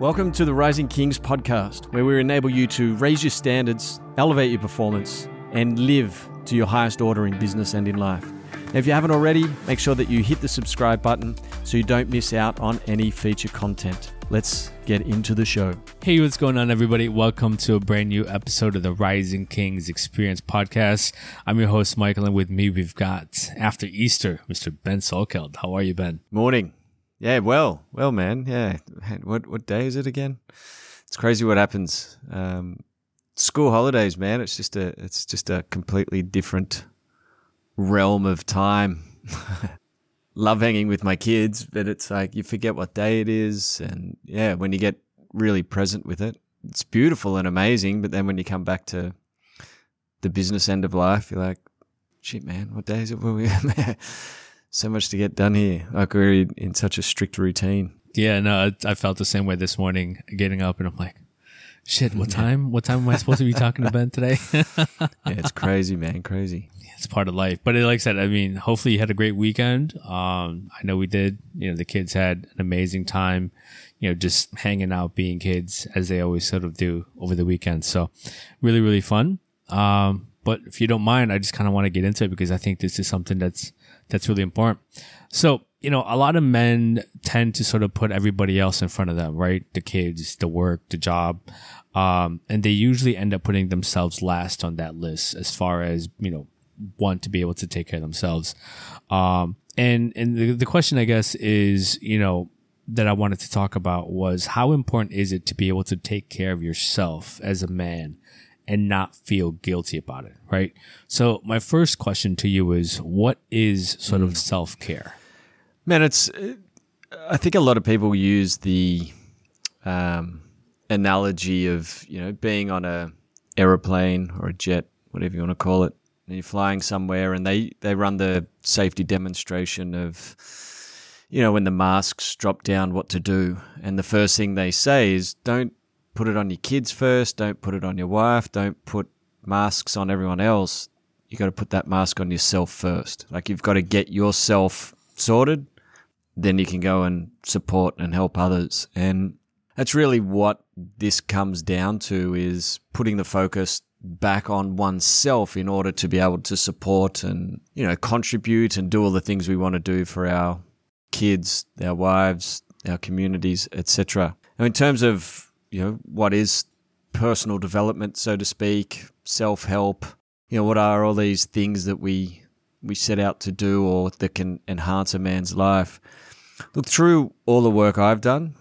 Welcome to the Rising Kings podcast, where we enable you to raise your standards, elevate your performance, and live to your highest order in business and in life. Now, if you haven't already, make sure that you hit the subscribe button so you don't miss out on any feature content. Let's get into the show. Hey, what's going on, everybody? Welcome to a brand new episode of the Rising Kings Experience podcast. I'm your host, Michael, and with me, we've got, after Easter, Mr. Ben Salkeld. How are you, Ben? Morning. Yeah, well, well, man. Yeah, what what day is it again? It's crazy what happens. Um, school holidays, man. It's just a it's just a completely different realm of time. Love hanging with my kids, but it's like you forget what day it is, and yeah, when you get really present with it, it's beautiful and amazing. But then when you come back to the business end of life, you're like, shit, man, what day is it? so much to get done here. Like we're in such a strict routine. Yeah, no, I, I felt the same way this morning, getting up, and I'm like, shit, what time? What time am I supposed to be talking to Ben today? yeah, it's crazy, man, crazy. It's part of life, but like I said, I mean, hopefully you had a great weekend. Um, I know we did. You know, the kids had an amazing time. You know, just hanging out, being kids, as they always sort of do over the weekend. So, really, really fun. Um, but if you don't mind, I just kind of want to get into it because I think this is something that's that's really important. So, you know, a lot of men tend to sort of put everybody else in front of them, right? The kids, the work, the job. Um, and they usually end up putting themselves last on that list as far as, you know, want to be able to take care of themselves. Um, and, and the, the question, I guess, is, you know, that I wanted to talk about was how important is it to be able to take care of yourself as a man and not feel guilty about it, right? So my first question to you is what is sort of self-care? Man, it's I think a lot of people use the um, analogy of, you know, being on a aeroplane or a jet, whatever you want to call it, and you're flying somewhere and they they run the safety demonstration of you know, when the masks drop down what to do. And the first thing they say is don't put it on your kids first. Don't put it on your wife. Don't put masks on everyone else. You got to put that mask on yourself first. Like you've got to get yourself sorted, then you can go and support and help others. And that's really what this comes down to is putting the focus back on oneself in order to be able to support and, you know, contribute and do all the things we want to do for our kids, our wives, our communities, etc. Now, in terms of you know, what is personal development, so to speak, self help? You know, what are all these things that we we set out to do or that can enhance a man's life? Look, through all the work I've done,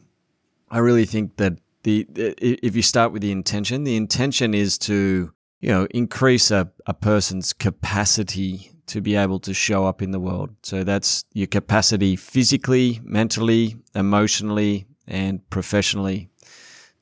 I really think that the if you start with the intention, the intention is to you know increase a, a person's capacity to be able to show up in the world. So that's your capacity physically, mentally, emotionally, and professionally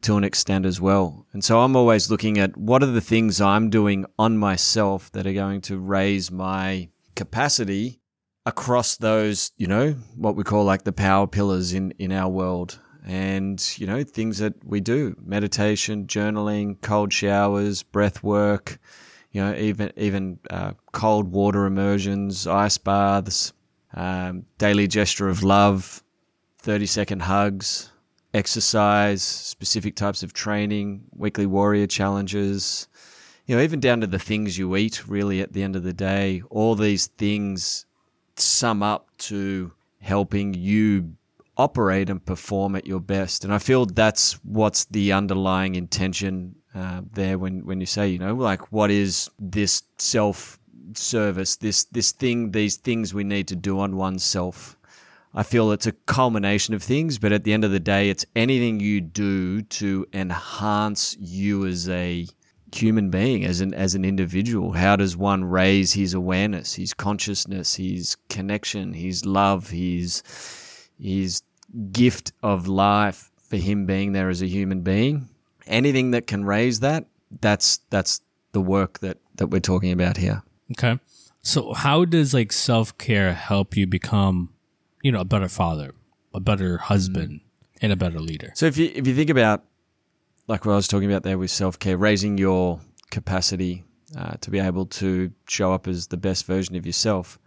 to an extent as well. And so I'm always looking at what are the things I'm doing on myself that are going to raise my capacity across those, you know, what we call like the power pillars in, in our world. And, you know, things that we do meditation, journaling, cold showers, breath work, you know, even, even uh, cold water immersions, ice baths, um, daily gesture of love, 30 second hugs, exercise, specific types of training, weekly warrior challenges, you know, even down to the things you eat, really, at the end of the day, all these things sum up to helping you operate and perform at your best. And I feel that's what's the underlying intention uh, there when, when you say, you know, like, what is this self service, this, this thing, these things we need to do on oneself? I feel it's a culmination of things, but at the end of the day, it's anything you do to enhance you as a human being, as an as an individual. How does one raise his awareness, his consciousness, his connection, his love, his his gift of life for him being there as a human being? Anything that can raise that, that's that's the work that that we're talking about here. Okay. So how does like self-care help you become you know, a better father, a better husband, mm. and a better leader. So if you if you think about like what I was talking about there with self care, raising your capacity uh, to be able to show up as the best version of yourself.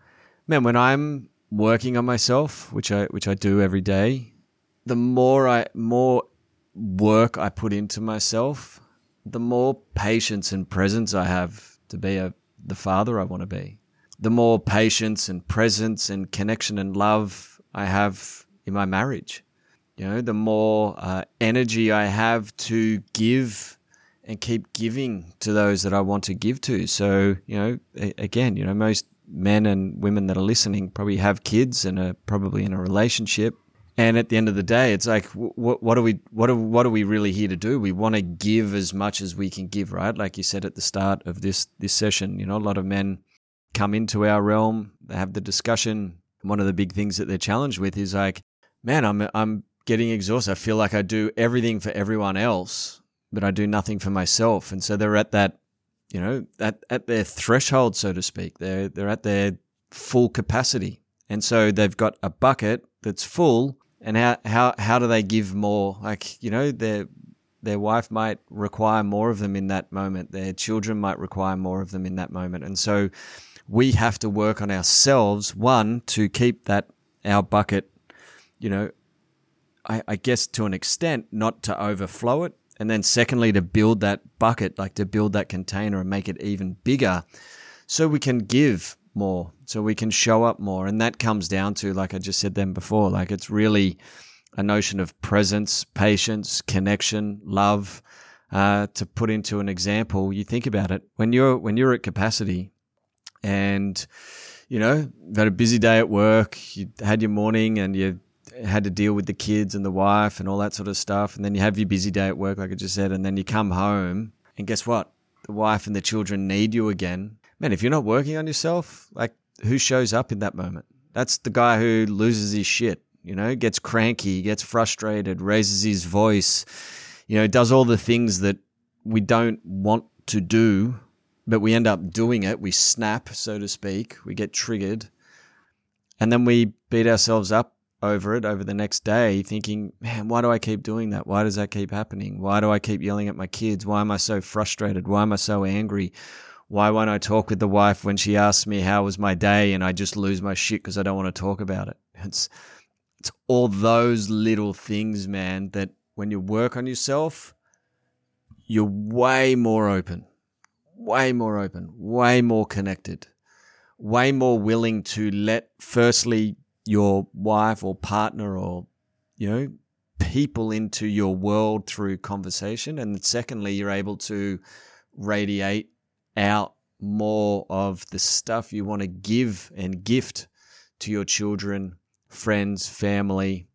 Man, when I'm working on myself, which I which I do every day, the more I more work I put into myself, the more patience and presence I have to be a, the father I want to be. The more patience and presence and connection and love I have in my marriage. You know, the more uh, energy I have to give and keep giving to those that I want to give to. So, you know, again, you know, most men and women that are listening probably have kids and are probably in a relationship. And at the end of the day, it's like, what, what are we, what are, what are we really here to do? We want to give as much as we can give, right? Like you said at the start of this, this session, you know, a lot of men come into our realm, they have the discussion. One of the big things that they're challenged with is like, man, I'm, I'm getting exhausted. I feel like I do everything for everyone else, but I do nothing for myself. And so they're at that you know, at, at their threshold, so to speak. They're, they're at their full capacity. And so they've got a bucket that's full. And how, how, how do they give more? Like, you know, their, their wife might require more of them in that moment. Their children might require more of them in that moment. And so we have to work on ourselves, one, to keep that, our bucket, you know, I, I guess to an extent, not to overflow it, and then secondly, to build that bucket, like to build that container and make it even bigger so we can give more, so we can show up more. And that comes down to, like I just said them before, like it's really a notion of presence, patience, connection, love. Uh, to put into an example, you think about it when you're when you're at capacity, and you know, you've had a busy day at work, you had your morning, and you had to deal with the kids and the wife and all that sort of stuff. And then you have your busy day at work, like I just said, and then you come home and guess what? The wife and the children need you again. Man, if you're not working on yourself, like who shows up in that moment? That's the guy who loses his shit, you know, gets cranky, gets frustrated, raises his voice, you know, does all the things that we don't want to do, but we end up doing it. We snap, so to speak. We get triggered. And then we beat ourselves up over it over the next day, thinking, man, why do I keep doing that? Why does that keep happening? Why do I keep yelling at my kids? Why am I so frustrated? Why am I so angry? Why won't I talk with the wife when she asks me how was my day and I just lose my shit because I don't want to talk about it? It's it's all those little things, man, that when you work on yourself, you're way more open, way more open, way more connected, way more willing to let firstly your wife or partner or, you know, people into your world through conversation. And secondly, you're able to radiate out more of the stuff you want to give and gift to your children, friends, family,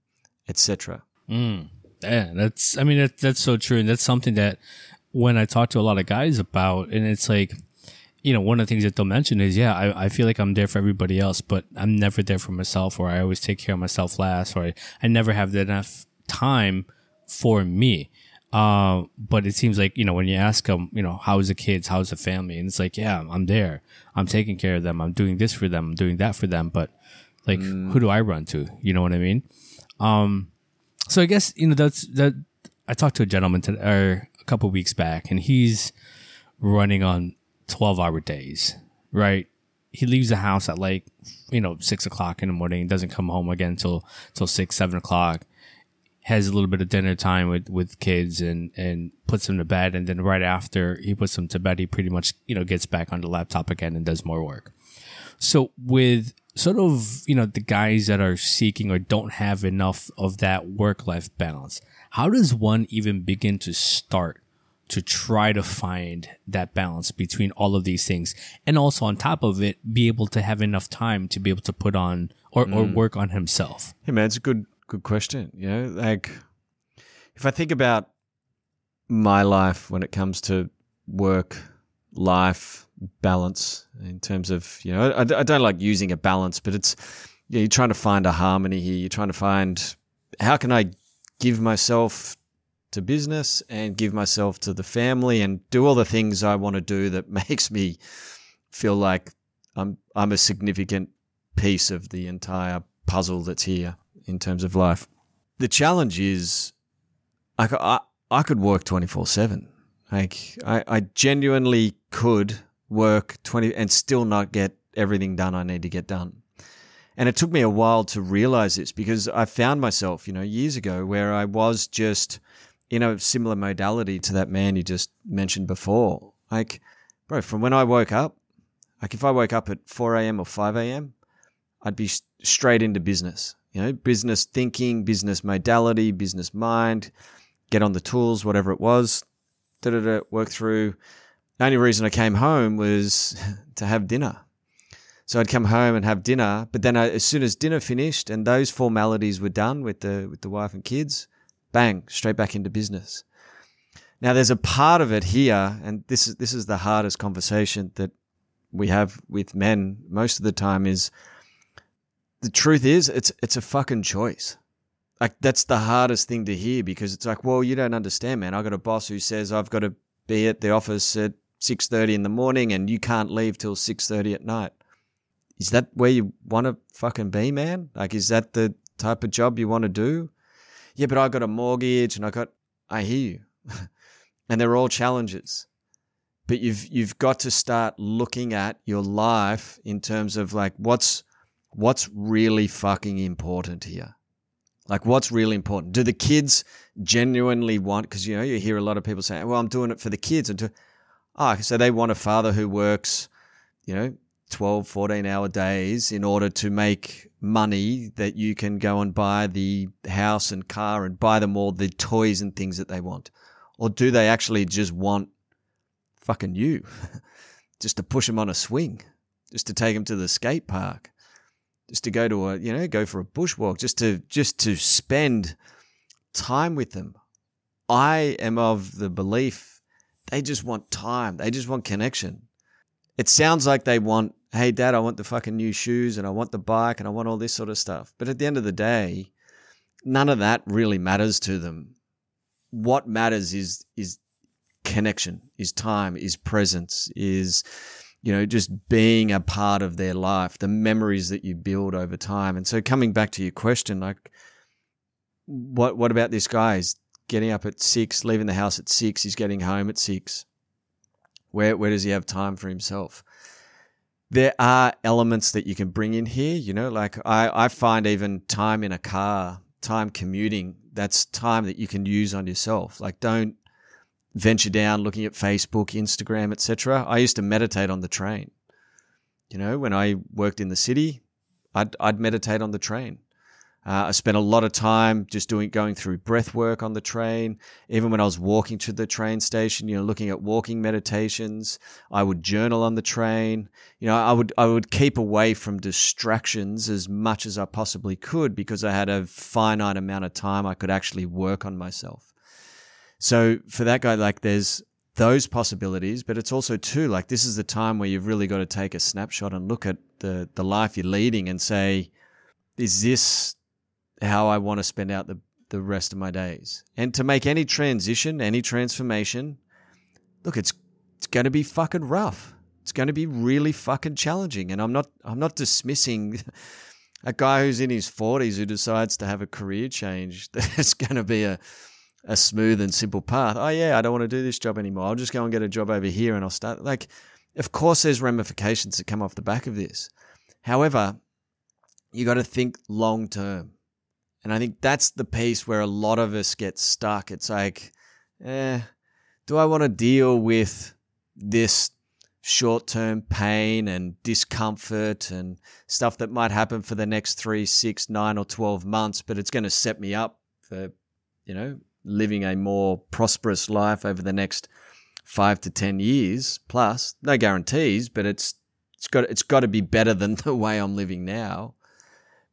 etc. Mm. Yeah, that's. I mean, that, that's so true, and that's something that when I talk to a lot of guys about, and it's like you know, one of the things that they'll mention is, yeah, I, I feel like I'm there for everybody else, but I'm never there for myself, or I always take care of myself last, or I, I never have enough time for me. Uh, but it seems like, you know, when you ask them, you know, how's the kids? How's the family? And it's like, yeah, I'm there. I'm taking care of them. I'm doing this for them. I'm doing that for them. But like, mm. who do I run to? You know what I mean? Um, so I guess, you know, that's, that I talked to a gentleman or a couple weeks back and he's running on 12 hour days, right? He leaves the house at like, you know, six o'clock in the morning, doesn't come home again until, till six, seven o'clock, has a little bit of dinner time with, with kids and, and puts them to bed. And then right after he puts them to bed, he pretty much, you know, gets back on the laptop again and does more work. So with sort of, you know, the guys that are seeking or don't have enough of that work life balance, how does one even begin to start to try to find that balance between all of these things? And also on top of it be able to have enough time to be able to put on or, mm. or work on himself. Hey man it's a good good question you know? Like if i think about my life when it comes to work life balance in terms of you know I, I don't like using a balance but it's know, you're trying to find a harmony here you're trying to find how can i give myself to business and give myself to the family and do all the things I want to do that makes me feel like I'm I'm a significant piece of the entire puzzle that's here in terms of life. The challenge is I, I, I could work 24 7. Like, I, I genuinely could work 20 and still not get everything done I need to get done. And it took me a while to realize this because I found myself, you know, years ago where I was just in a similar modality to that man you just mentioned before. Like, bro, from when I woke up, like if I woke up at 4 a.m. or 5 a.m., I'd be straight into business. You know, business thinking, business modality, business mind, get on the tools, whatever it was, da da da, work through. The only reason I came home was to have dinner. So I'd come home and have dinner, but then I, as soon as dinner finished and those formalities were done with the with the wife and kids, bang, straight back into business. Now there's a part of it here, and this is this is the hardest conversation that we have with men most of the time is the truth is it's it's a fucking choice. Like that's the hardest thing to hear because it's like, well, you don't understand, man. I got a boss who says I've got to be at the office at six thirty in the morning and you can't leave till six thirty at night. Is that where you want to fucking be, man? Like, is that the type of job you want to do? Yeah, but I got a mortgage and I got. I hear you, and they're all challenges but you've you've got to start looking at your life in terms of like what's what's really fucking important here like what's really important do the kids genuinely want because you know you hear a lot of people saying well i'm doing it for the kids and to ah so they want a father who works you know 12 14 hour days in order to make money that you can go and buy the house and car and buy them all the toys and things that they want. Or do they actually just want fucking you? Just to push them on a swing, just to take them to the skate park, just to go to a, you know, go for a bushwalk, just to, just to spend time with them. I am of the belief they just want time. They just want connection. It sounds like they want, hey, dad, I want the fucking new shoes and I want the bike and I want all this sort of stuff. But at the end of the day, none of that really matters to them. What matters is, is connection, is time, is presence, is you know just being a part of their life, the memories that you build over time. And so coming back to your question, like what what about this guy? Getting up at six, leaving the house at six, he's getting home at six. Where where does he have time for himself? There are elements that you can bring in here, you know, like I, I find even time in a car, time commuting, that's time that you can use on yourself. Like don't venture down looking at Facebook, Instagram, etc. I used to meditate on the train. You know, when I worked in the city, I'd, I'd meditate on the train. Uh, I spent a lot of time just doing going through breath work on the train. Even when I was walking to the train station, you know, looking at walking meditations. I would journal on the train. You know, I would I would keep away from distractions as much as I possibly could because I had a finite amount of time I could actually work on myself. So for that guy, like there's those possibilities, but it's also too like this is the time where you've really got to take a snapshot and look at the the life you're leading and say, is this how I want to spend out the the rest of my days? And to make any transition, any transformation, look, it's it's going to be fucking rough. It's going to be really fucking challenging, and I'm not I'm not dismissing. A guy who's in his 40s who decides to have a career change, there's going to be a, a smooth and simple path. Oh yeah, I don't want to do this job anymore. I'll just go and get a job over here and I'll start like of course there's ramifications that come off the back of this. However, you got to think long term. And I think that's the piece where a lot of us get stuck. It's like, eh, do I want to deal with this short term pain and discomfort and stuff that might happen for the next three, six, nine, or 12 months, but it's going to set me up for, you know, living a more prosperous life over the next five to ten years plus. No guarantees, but it's it's got it's got to be better than the way I'm living now.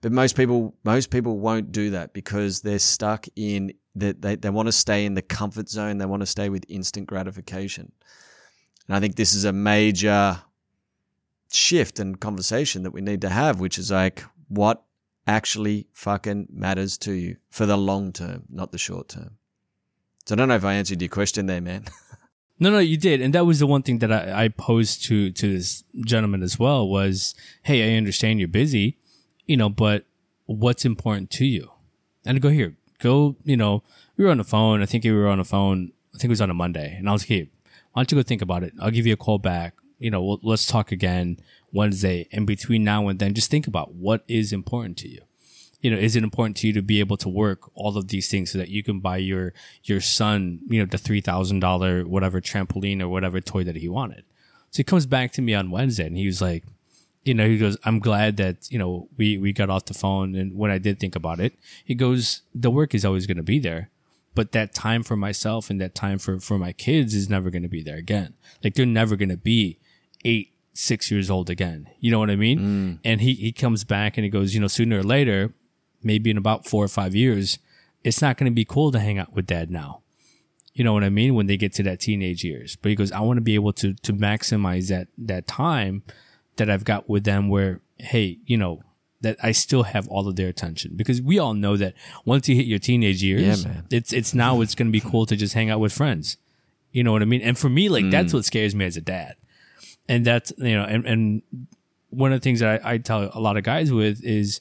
But most people most people won't do that because they're stuck in that they, they want to stay in the comfort zone. They want to stay with instant gratification. And I think this is a major shift and conversation that we need to have, which is like, what actually fucking matters to you for the long term, not the short term. So I don't know if I answered your question there, man. no, no, you did, and that was the one thing that I, I posed to to this gentleman as well was, hey, I understand you're busy, you know, but what's important to you? And I go here, go, you know, we were on the phone. I think we were on the phone. I think it was on a Monday, and I was like, hey, why don't you go think about it? I'll give you a call back. You know, we'll, let's talk again Wednesday. In between now and then, just think about what is important to you. you know, is it important to you to be able to work all of these things so that you can buy your your son, you know, the three thousand dollar whatever trampoline or whatever toy that he wanted? So he comes back to me on Wednesday and he was like, you know, he goes, I'm glad that, you know, we, we got off the phone. And when I did think about it, he goes, the work is always going to be there, but that time for myself and that time for, for my kids is never going to be there again. Like they're never going to be eight, six years old again. You know what I mean? Mm. And he, he comes back and he goes, you know, sooner or later, maybe in about four or five years, it's not going to be cool to hang out with dad now. You know what I mean? When they get to that teenage years. But he goes, I want to be able to, to maximize that, that time that I've got with them where, hey, you know, that I still have all of their attention because we all know that once you hit your teenage years, yeah, it's, it's now it's going to be cool to just hang out with friends. You know what I mean? And for me, like, mm. that's what scares me as a dad. And that's, you know, and, and one of the things that I, I tell a lot of guys with is,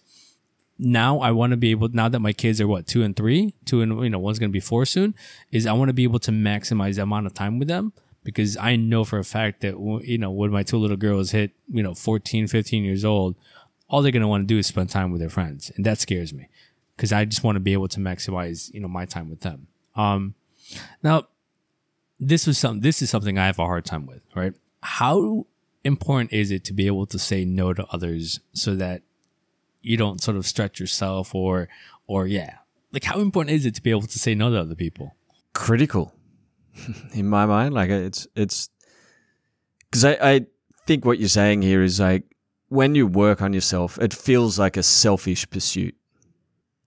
now I want to be able now that my kids are what two and three, two and you know one's going to be four soon. Is I want to be able to maximize the amount of time with them because I know for a fact that you know when my two little girls hit you know 14, 15 years old, all they're going to want to do is spend time with their friends, and that scares me because I just want to be able to maximize you know my time with them. Um, now this was some this is something I have a hard time with. Right? How important is it to be able to say no to others so that you don't sort of stretch yourself or or yeah like how important is it to be able to say no to other people critical in my mind like it's it's because I, I think what you're saying here is like when you work on yourself it feels like a selfish pursuit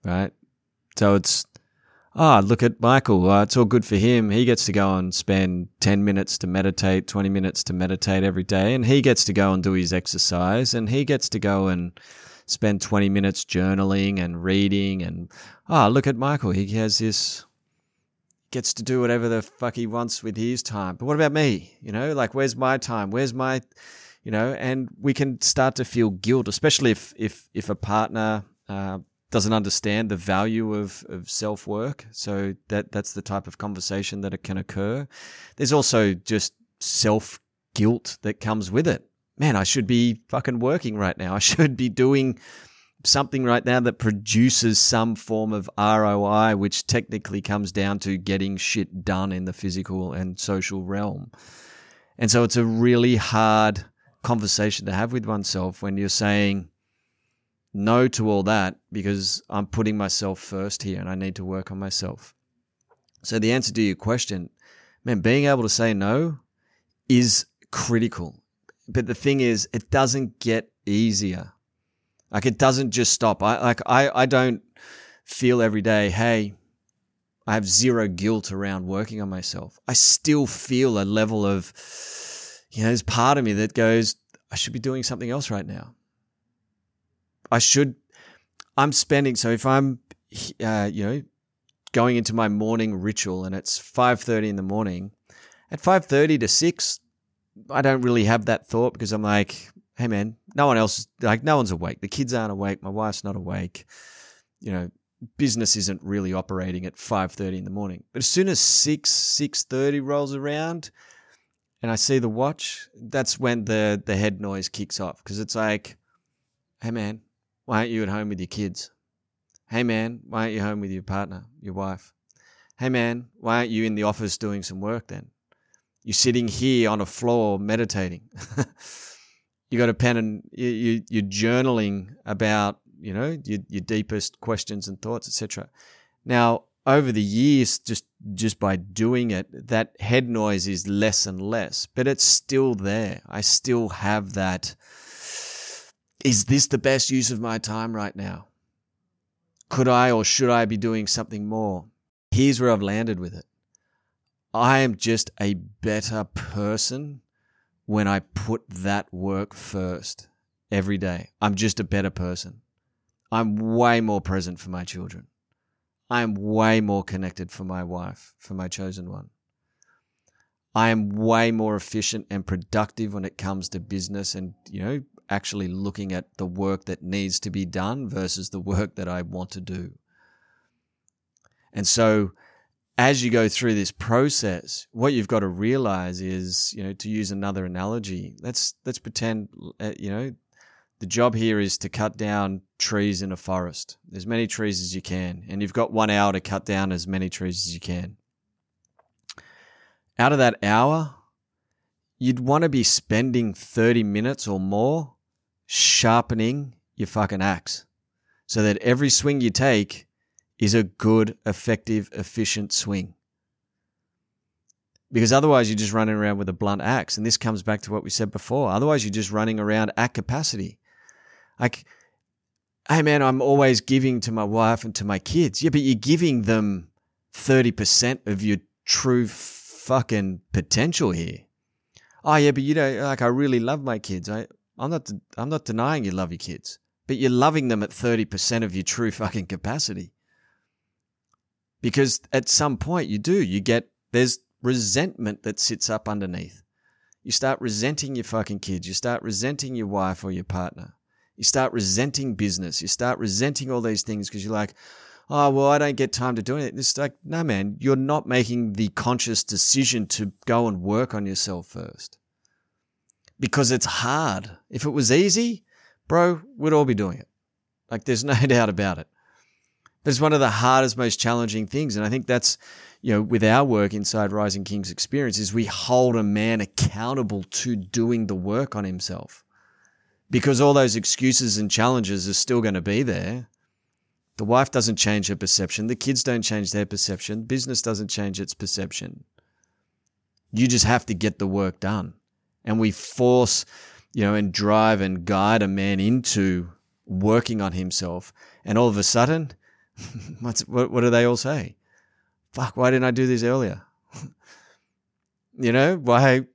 right so it's ah, oh, look at Michael. Uh, it's all good for him. He gets to go and spend 10 minutes to meditate, 20 minutes to meditate every day, and he gets to go and do his exercise, and he gets to go and spend 20 minutes journaling and reading and ah oh, look at Michael he has this gets to do whatever the fuck he wants with his time but what about me you know like where's my time where's my you know and we can start to feel guilt especially if if if a partner uh, doesn't understand the value of, of self work. So that that's the type of conversation that it can occur. There's also just self guilt that comes with it man, I should be fucking working right now. I should be doing something right now that produces some form of ROI, which technically comes down to getting shit done in the physical and social realm. And so it's a really hard conversation to have with oneself when you're saying no to all that because I'm putting myself first here and I need to work on myself. So the answer to your question, man, being able to say no is critical but the thing is, it doesn't get easier. Like it doesn't just stop. I like I I don't feel every day, hey, I have zero guilt around working on myself. I still feel a level of, you know, there's part of me that goes, I should be doing something else right now. I should. I'm spending. So if I'm, uh, you know, going into my morning ritual and it's five thirty in the morning, at five thirty to six, I don't really have that thought because I'm like, hey man, no one else like no one's awake. The kids aren't awake. My wife's not awake. You know, business isn't really operating at five thirty in the morning. But as soon as six six thirty rolls around, and I see the watch, that's when the the head noise kicks off because it's like, hey man, why aren't you at home with your kids? Hey man, why aren't you home with your partner, your wife? Hey man, why aren't you in the office doing some work then? You're sitting here on a floor meditating. you got a pen and you, you, are journaling about, you know, your, your deepest questions and thoughts, etc. Now, over the years, just just by doing it, that head noise is less and less, but it's still there. I still have that. Is this the best use of my time right now? Could I or should I be doing something more? Here's where I've landed with it. I am just a better person when I put that work first every day. I'm just a better person. I'm way more present for my children. I am way more connected for my wife, for my chosen one. I am way more efficient and productive when it comes to business and, you know, actually looking at the work that needs to be done versus the work that I want to do. And so as you go through this process, what you've got to realize is, you know, to use another analogy, let's let's pretend, uh, you know, the job here is to cut down trees in a forest. As many trees as you can. And you've got one hour to cut down as many trees as you can. Out of that hour, you'd want to be spending 30 minutes or more sharpening your fucking axe so that every swing you take is a good, effective, efficient swing. Because otherwise, you're just running around with a blunt axe. And this comes back to what we said before. Otherwise, you're just running around at capacity. Like, hey man, I'm always giving to my wife and to my kids. Yeah, but you're giving them 30% of your true fucking potential here. Oh yeah, but you know, like I really love my kids. I, I'm not, I'm not denying you love your kids, but you're loving them at 30% of your true fucking capacity. Because at some point you do, you get, there's resentment that sits up underneath. You start resenting your fucking kids. You start resenting your wife or your partner. You start resenting business. You start resenting all these things because you're like, oh, well, I don't get time to do it. It's like, no, man, you're not making the conscious decision to go and work on yourself first because it's hard. If it was easy, bro, we'd all be doing it. Like, there's no doubt about it. But it's one of the hardest, most challenging things. And I think that's, you know, with our work inside Rising Kings experience is we hold a man accountable to doing the work on himself because all those excuses and challenges are still going to be there. The wife doesn't change her perception. The kids don't change their perception. Business doesn't change its perception. You just have to get the work done. And we force, you know, and drive and guide a man into working on himself. And all of a sudden, what, what do they all say? Fuck, why didn't I do this earlier? you know, why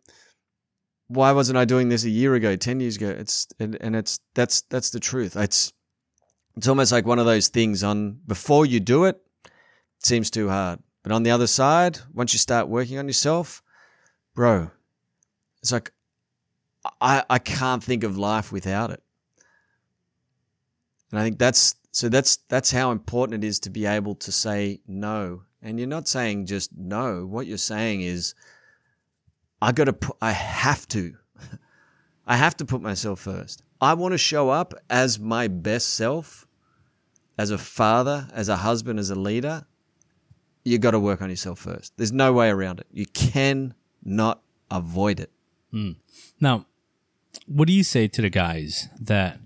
why wasn't I doing this a year ago, ten years ago? It's and, and it's that's that's the truth. It's it's almost like one of those things on before you do it, it seems too hard. But on the other side, once you start working on yourself, bro, it's like I I can't think of life without it. And I think that's so that's that's how important it is to be able to say no. And you're not saying just no. What you're saying is I got to, I have to, I have to put myself first. I want to show up as my best self, as a father, as a husband, as a leader. You got to work on yourself first. There's no way around it. You can not avoid it. Mm. Now, what do you say to the guys that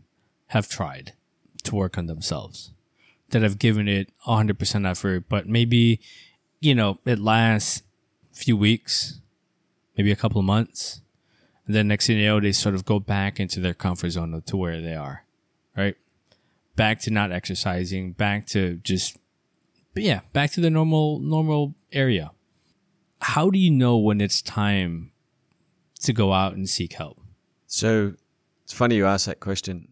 have tried to work on themselves, that have given it 100% effort, but maybe, you know, it lasts a few weeks, maybe a couple of months. And then next thing you know, they sort of go back into their comfort zone to where they are, right? Back to not exercising, back to just, yeah, back to the normal, normal area. How do you know when it's time to go out and seek help? So it's funny you ask that question.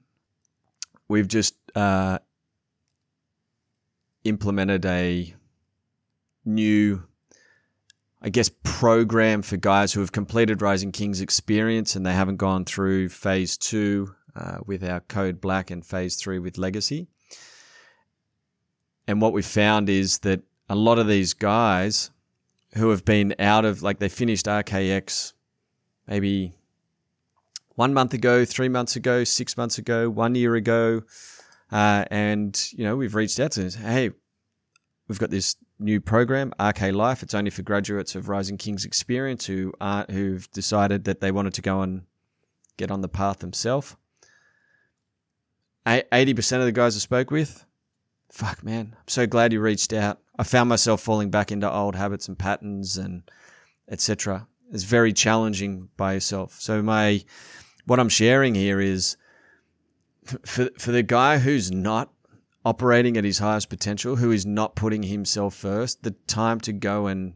We've just uh, implemented a new I guess, program for guys who have completed Rising Kings experience and they haven't gone through phase two uh, with our Code Black and phase three with Legacy. And what we found is that a lot of these guys who have been out of, like, they finished RKX maybe one month ago, three months ago, six months ago, one year ago. Uh, and, you know, we've reached out to them. Hey, we've got this new program, RK Life. It's only for graduates of Rising Kings experience who aren't, who've decided that they wanted to go and get on the path themselves. Eighty percent of the guys I spoke with, fuck man, I'm so glad you reached out. I found myself falling back into old habits and patterns and etc. It's very challenging by yourself. So my what I'm sharing here is for for the guy who's not operating at his highest potential, who is not putting himself first, the time to go and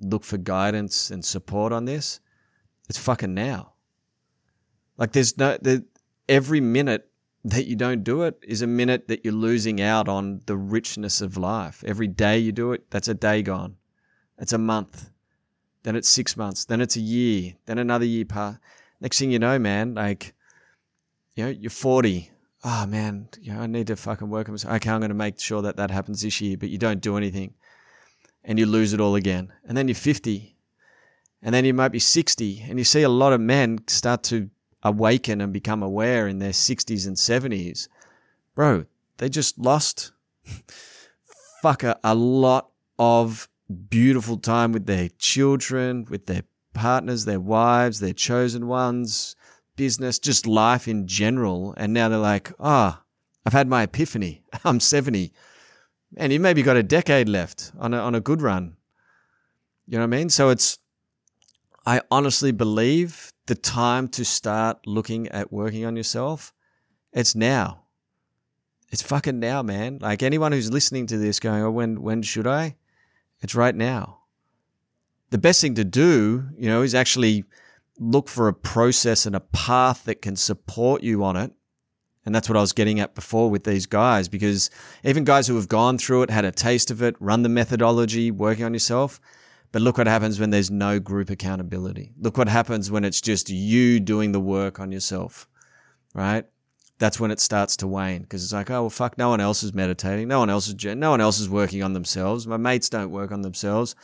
look for guidance and support on this, it's fucking now. Like there's no, there, every minute that you don't do it is a minute that you're losing out on the richness of life. Every day you do it, that's a day gone. It's a month. Then it's six months. Then it's a year. Then another year pass. Next thing you know, man, like, you know, you're 40 oh man, you know, I need to fucking work. Okay, I'm going to make sure that that happens this year, but you don't do anything. And you lose it all again. And then you're 50 and then you might be 60 and you see a lot of men start to awaken and become aware in their 60s and 70s, bro, they just lost fuck a, a lot of beautiful time with their children, with their partners, their wives, their chosen ones, business, just life in general. And now they're like, ah, oh, I've had my epiphany. I'm 70. And you maybe got a decade left on a, on a good run. You know what I mean? So it's, I honestly believe the time to start looking at working on yourself, it's now. It's fucking now, man. Like anyone who's listening to this going, oh, when, when should I? It's right now. The best thing to do, you know, is actually look for a process and a path that can support you on it. And that's what I was getting at before with these guys, because even guys who have gone through it, had a taste of it, run the methodology, working on yourself. But look what happens when there's no group accountability. Look what happens when it's just you doing the work on yourself, right? that's when it starts to wane because it's like, oh well, fuck, no one else is meditating, no one else is no one else is working on themselves. My mates don't work on themselves,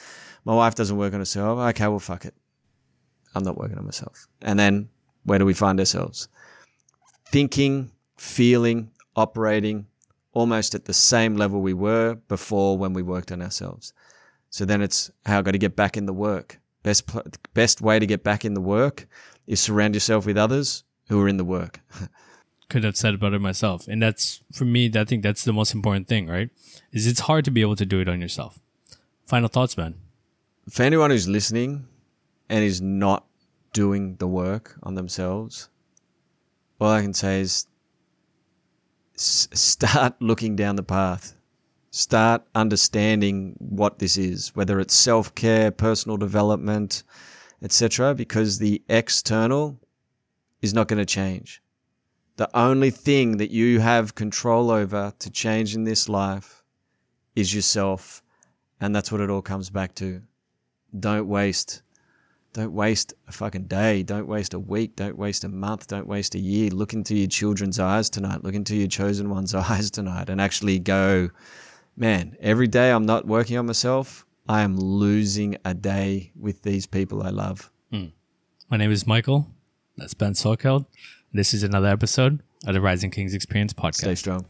my wife doesn't work on herself. Okay, well, fuck it, I'm not working on myself. And then where do we find ourselves? Thinking, feeling, operating almost at the same level we were before when we worked on ourselves. So then it's how I got to get back in the work. Best best way to get back in the work is surround yourself with others who are in the work. could have said about it myself. And that's for me, I think that's the most important thing, right? Is it's hard to be able to do it on yourself. Final thoughts, man. For anyone who's listening and is not doing the work on themselves, all I can say is start looking down the path. Start understanding what this is, whether it's self care, personal development, etc., because the external is not going to change the only thing that you have control over to change in this life is yourself. And that's what it all comes back to. Don't waste. Don't waste a fucking day. Don't waste a week. Don't waste a month. Don't waste a year. Look into your children's eyes tonight. Look into your chosen one's eyes tonight and actually go, man, every day I'm not working on myself. I am losing a day with these people I love. Hmm. My name is Michael. That's Ben Salkeld. This is another episode of the Rising Kings Experience podcast. Stay strong.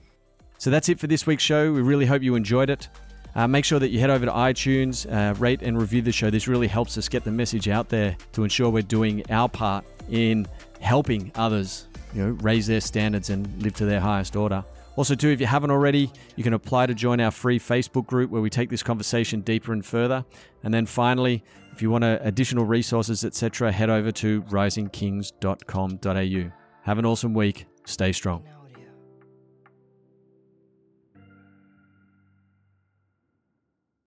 So that's it for this week's show. We really hope you enjoyed it. Uh, make sure that you head over to iTunes, uh, rate and review the show. This really helps us get the message out there to ensure we're doing our part in helping others, you know, raise their standards and live to their highest order. Also, too, if you haven't already, you can apply to join our free Facebook group where we take this conversation deeper and further. And then finally, if you want additional resources, etc., head over to risingkings.com.au. Have an awesome week. Stay strong.